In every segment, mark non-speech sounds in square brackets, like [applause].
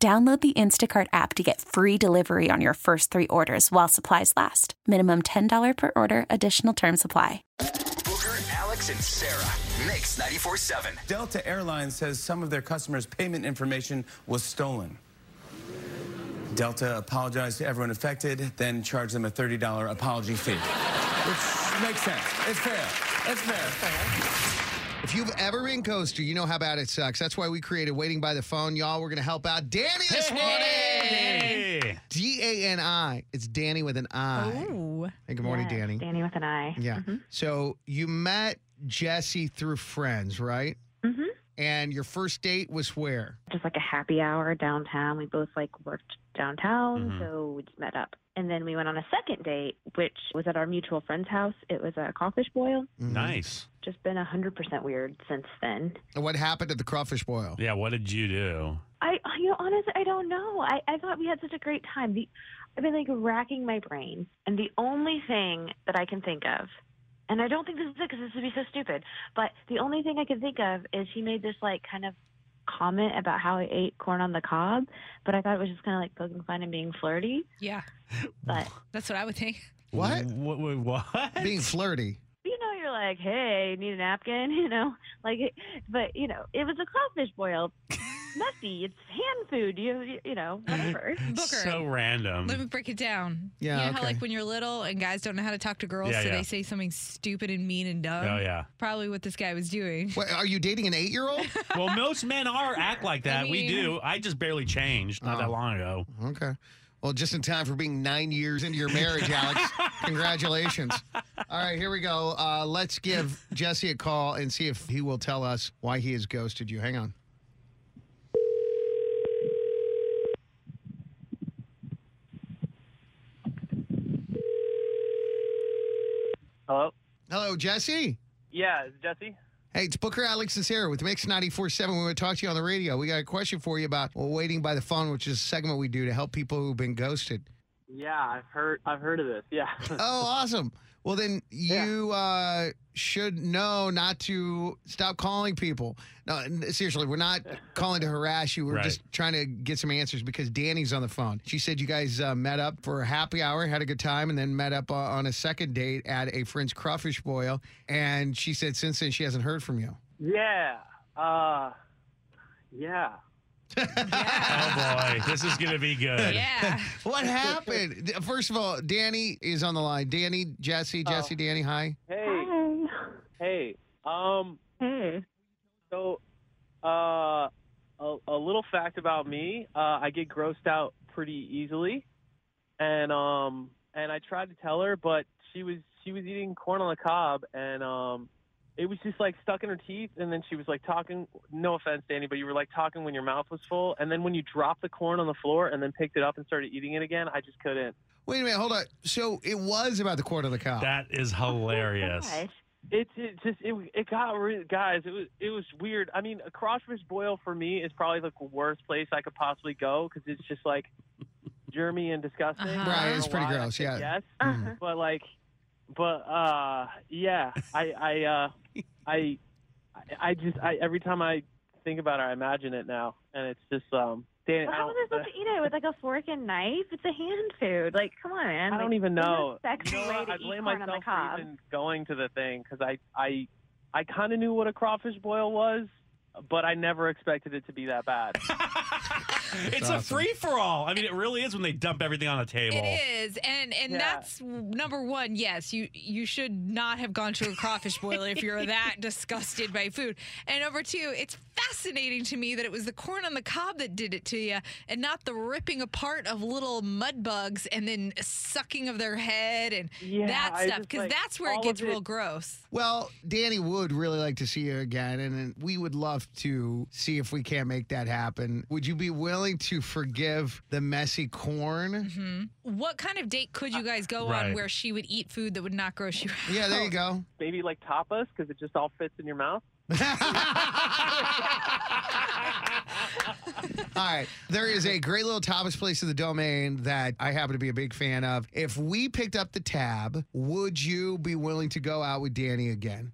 Download the Instacart app to get free delivery on your first three orders while supplies last. Minimum $10 per order, additional term supply. Booker, Alex, and Sarah. Mix 94 7. Delta Airlines says some of their customers' payment information was stolen. Delta apologized to everyone affected, then charged them a $30 apology fee. Which makes sense. It's fair. It's fair. If you've ever been coaster, you know how bad it sucks. That's why we created Waiting by the Phone. Y'all, we're going to help out Danny this morning. D A N I. It's Danny with an I. Ooh. Hey, good morning, Yes, Danny. Danny with an I. Yeah. Mm-hmm. So you met Jesse through friends, right? Mm-hmm. And your first date was where? Just like a happy hour downtown. We both like worked downtown, Mm-hmm. so we just met up. And then we went on a second date, which was at our mutual friend's house. It was a crawfish boil. Nice. Just been 100% weird since then. And What happened at the crawfish boil? Yeah, what did you do? I, you know, honestly, I don't know. I, I thought we had such a great time. The, I've been like racking my brain, and the only thing that I can think of, and I don't think this is it because this would be so stupid, but the only thing I can think of is he made this like kind of comment about how I ate corn on the cob, but I thought it was just kind of like poking fun and being flirty. Yeah, But [laughs] that's what I would think. What? What? What? what? Being flirty. you know, you're like, hey, need a napkin, [laughs] you know, like, but you know, it was a crawfish boil. Messy. It's hand food. You, you know, whatever. [laughs] Booker. So random. Let me break it down. Yeah, You know how, okay. like, when you're little and guys don't know how to talk to girls, Yeah, so yeah. they say something stupid and mean and dumb? Oh yeah. Probably what this guy was doing. What, are you dating an eight year old? [laughs] Well, most men are act like that. we mean- do. I just barely changed not that Oh. long ago. Okay. Well, just in time for being nine years into your marriage, Alex. [laughs] Congratulations. All right, here we go. Uh, let's give Jesse a call and see if he will tell us why he has ghosted you. Hang on. Hello? Jesse. Yeah, is Jesse? Hey, it's Booker, Alex, and Sarah with Mix 94.7. We want to talk to you on the radio. We got a question for you about well, waiting by the phone, which is a segment we do to help people who've been ghosted. Yeah, I've heard I've heard of this. Yeah. [laughs] Oh, awesome. Well, then you uh, should know not to stop calling people. No, seriously, we're not [laughs] calling to harass you. We're Right. just trying to get some answers because Danny's on the phone. She said you guys uh, met up for a happy hour, had a good time, and then met up uh, on a second date at a friend's crawfish boil. And she said since then she hasn't heard from you. yeah. Uh yeah. Oh boy, this is gonna be good. Yeah. [laughs] What happened? First of all, Danny is on the line. Danny, Jesse, Jesse, Danny, hi. Hey. Hey. Hey. Um Hey. so uh a, a little fact about me, uh I get grossed out pretty easily. And um and I tried to tell her but she was she was eating corn on the cob and um it was just like stuck in her teeth and then she was like talking no offense danny but you were like talking when your mouth was full and then when you dropped the corn on the floor and then picked it up and started eating it again i just couldn't Wait a minute, hold on. So it was about the corn on the cow. That is hilarious. Gosh. It's it just it it got re- guys it was it was weird. I mean, a crawfish boil for me is probably the worst place I could possibly go because it's just like germy and disgusting. Uh-huh. Right, it's pretty gross, yeah. Yes, Uh-huh. but like, but uh, yeah, I I uh, I I just I every time I think about it, I imagine it now, and it's just um. Dan, Well, I how don't, was I supposed to eat it with like a fork and knife? It's a hand food. Like, come on, man. I don't Like, even know. Sexy You know way to I eat blame corn on the myself cob. for even going to the thing because I I I kind of knew what a crawfish boil was, but I never expected it to be that bad. [laughs] it's a free for all. I mean, it really is when they dump everything on the table. It is, and and Yeah. that's number one. Yes, you you should not have gone to a crawfish boiler if [laughs] you're that disgusted by food. And number two, it's fascinating to me that it was the corn on the cob that did it to you, and not the ripping apart of little mud bugs and then sucking of their head and Yeah, that stuff. Because like, that's where it gets of real gross. Well, Danny would really like to see you again, and we would love to see if we can't make that happen. Would you be willing willing to forgive the messy corn. Mm-hmm. What kind of date could you guys go Right. on where she would eat food that would not gross you out? Yeah, there you go. Maybe like tapas because it just all fits in your mouth. [laughs] All right. There is a great little tapas place in the domain that I happen to be a big fan of. If we picked up the tab, would you be willing to go out with Danny again?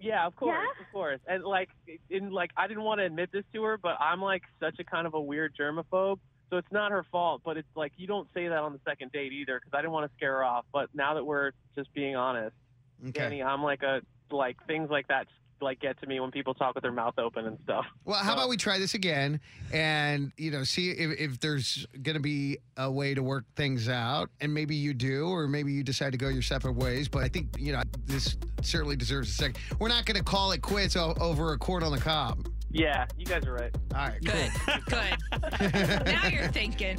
Yeah, of course, of course. And like, in like, I didn't want to admit this to her, but I'm like such a kind of a weird germaphobe. So it's not her fault, but it's like you don't say that on the second date either because I didn't want to scare her off. But now that we're just being honest, Okay. Danny, I'm like a like things like that like get to me when people talk with their mouth open and stuff. Well, how about we try this again and, you know, see if, if there's going to be a way to work things out. And maybe you do, or maybe you decide to go your separate ways. But I think, you know, this certainly deserves a second. We're not going to call it quits o- over a court on the cob. Yeah, you guys are right. All right, Good. [laughs] Good. [laughs] now you're thinking.